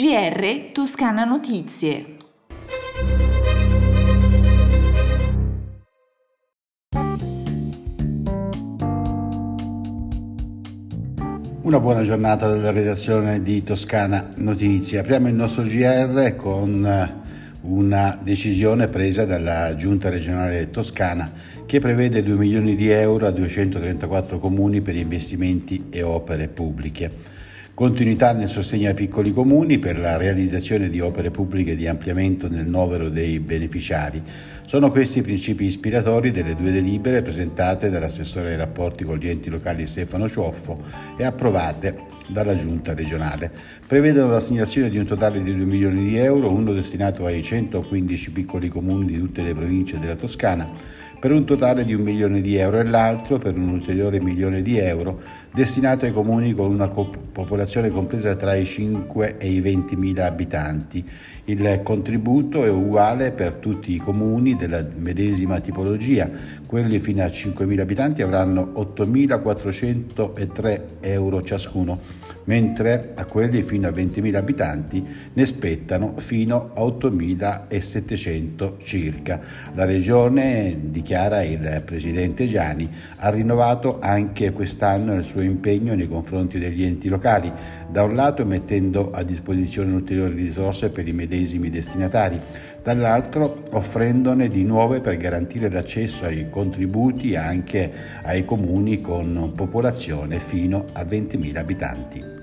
GR Toscana Notizie. Una buona giornata dalla redazione di Toscana Notizie. Apriamo il nostro GR con eh, una decisione presa dalla Giunta regionale toscana che prevede 2 milioni di euro a 234 comuni per investimenti e opere pubbliche. Continuità nel sostegno ai piccoli comuni per la realizzazione di opere pubbliche di ampliamento nel novero dei beneficiari. Sono questi i principi ispiratori delle due delibere presentate dall'assessore ai rapporti con gli enti locali Stefano Cioffo e approvate dalla giunta regionale. Prevedono l'assegnazione di un totale di 2 milioni di euro, uno destinato ai 115 piccoli comuni di tutte le province della Toscana, per un totale di un milione di euro e l'altro per un ulteriore milione di euro destinato ai comuni con una popolazione compresa tra i 5 e i 20 mila abitanti. Il contributo è uguale per tutti i comuni della medesima tipologia. Quelli fino a 5.000 abitanti avranno 8.403 euro ciascuno, mentre a quelli fino a 20.000 abitanti ne spettano fino a 8.700 circa. La Regione, dichiara il Presidente Gianni, ha rinnovato anche quest'anno il suo impegno nei confronti degli enti locali, da un lato mettendo a disposizione ulteriori risorse per i medesimi destinatari, dall'altro offrendone di nuove per garantire l'accesso ai contributi anche ai comuni con popolazione fino a 20.000 abitanti.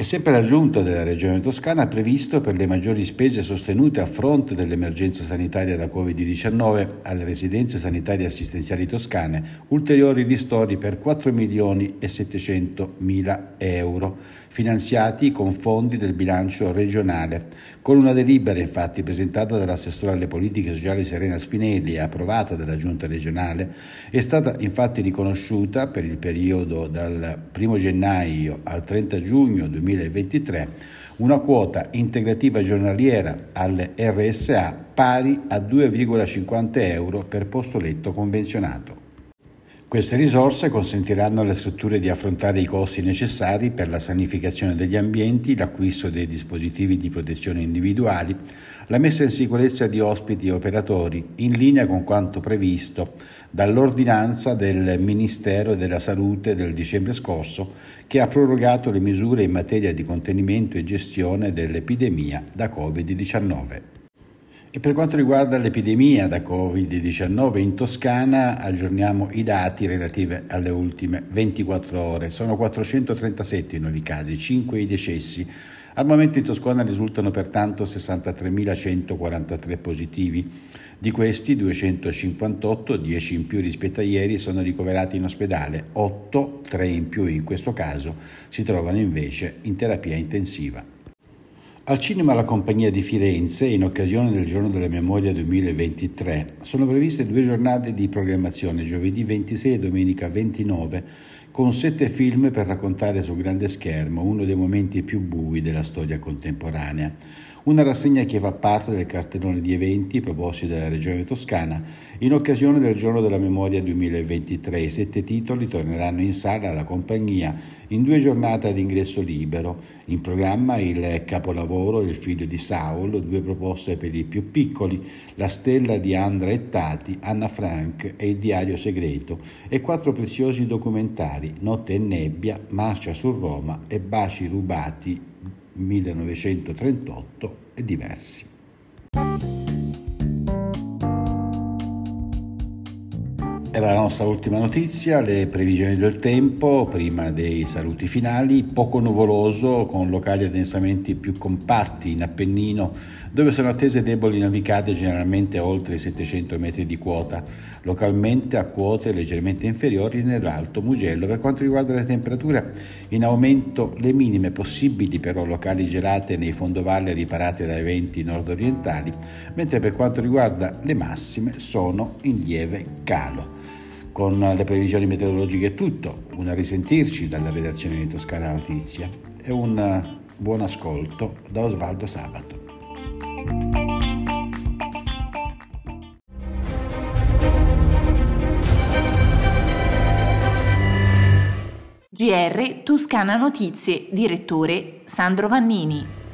E sempre la Giunta della Regione Toscana ha previsto per le maggiori spese sostenute a fronte dell'emergenza sanitaria da Covid-19 alle residenze sanitarie assistenziali toscane ulteriori ristori per 4 milioni e 700 mila euro, finanziati con fondi del bilancio regionale. Con una delibera infatti presentata dall'assessore alle politiche sociali Serena Spinelli e approvata dalla Giunta regionale, è stata infatti riconosciuta per il periodo dal 1 gennaio al 30 giugno 2020 2023 una quota integrativa giornaliera alle RSA pari a 2,50 euro per posto letto convenzionato. Queste risorse consentiranno alle strutture di affrontare i costi necessari per la sanificazione degli ambienti, l'acquisto dei dispositivi di protezione individuali, la messa in sicurezza di ospiti e operatori, in linea con quanto previsto dall'ordinanza del Ministero della Salute del dicembre scorso, che ha prorogato le misure in materia di contenimento e gestione dell'epidemia da Covid-19. E per quanto riguarda l'epidemia da Covid-19 in Toscana, aggiorniamo i dati relativi alle ultime 24 ore. Sono 437 i nuovi casi, 5 i decessi. Al momento in Toscana risultano pertanto 63.143 positivi. Di questi 258, 10 in più rispetto a ieri, sono ricoverati in ospedale, 8, 3 in più in questo caso, si trovano invece in terapia intensiva. Al cinema La Compagnia di Firenze, in occasione del Giorno della Memoria 2023, sono previste due giornate di programmazione, giovedì 26 e domenica 29, con sette film per raccontare sul grande schermo uno dei momenti più bui della storia contemporanea. Una rassegna che fa parte del cartellone di eventi proposti dalla Regione Toscana in occasione del Giorno della Memoria 2023. I sette titoli torneranno in sala alla compagnia in due giornate ad ingresso libero. In programma il capolavoro Il figlio di Saul, due proposte per i più piccoli, La stella di Andra e Tati, Anna Frank e Il diario segreto e quattro preziosi documentari Notte e nebbia, Marcia su Roma e Baci rubati 1938 e diversi. Era la nostra ultima notizia, le previsioni del tempo, prima dei saluti finali, poco nuvoloso con locali addensamenti più compatti in Appennino dove sono attese deboli navicate generalmente oltre i 700 metri di quota, localmente a quote leggermente inferiori nell'Alto Mugello. Per quanto riguarda le temperature, in aumento le minime possibili però locali gelate nei fondovalle riparate da eventi nord-orientali, mentre per quanto riguarda le massime sono in lieve calo. Con le previsioni meteorologiche è tutto, un a risentirci dalla redazione di Toscana Notizia e un buon ascolto da Osvaldo Sabato. GR Toscana Notizie, direttore Sandro Vannini.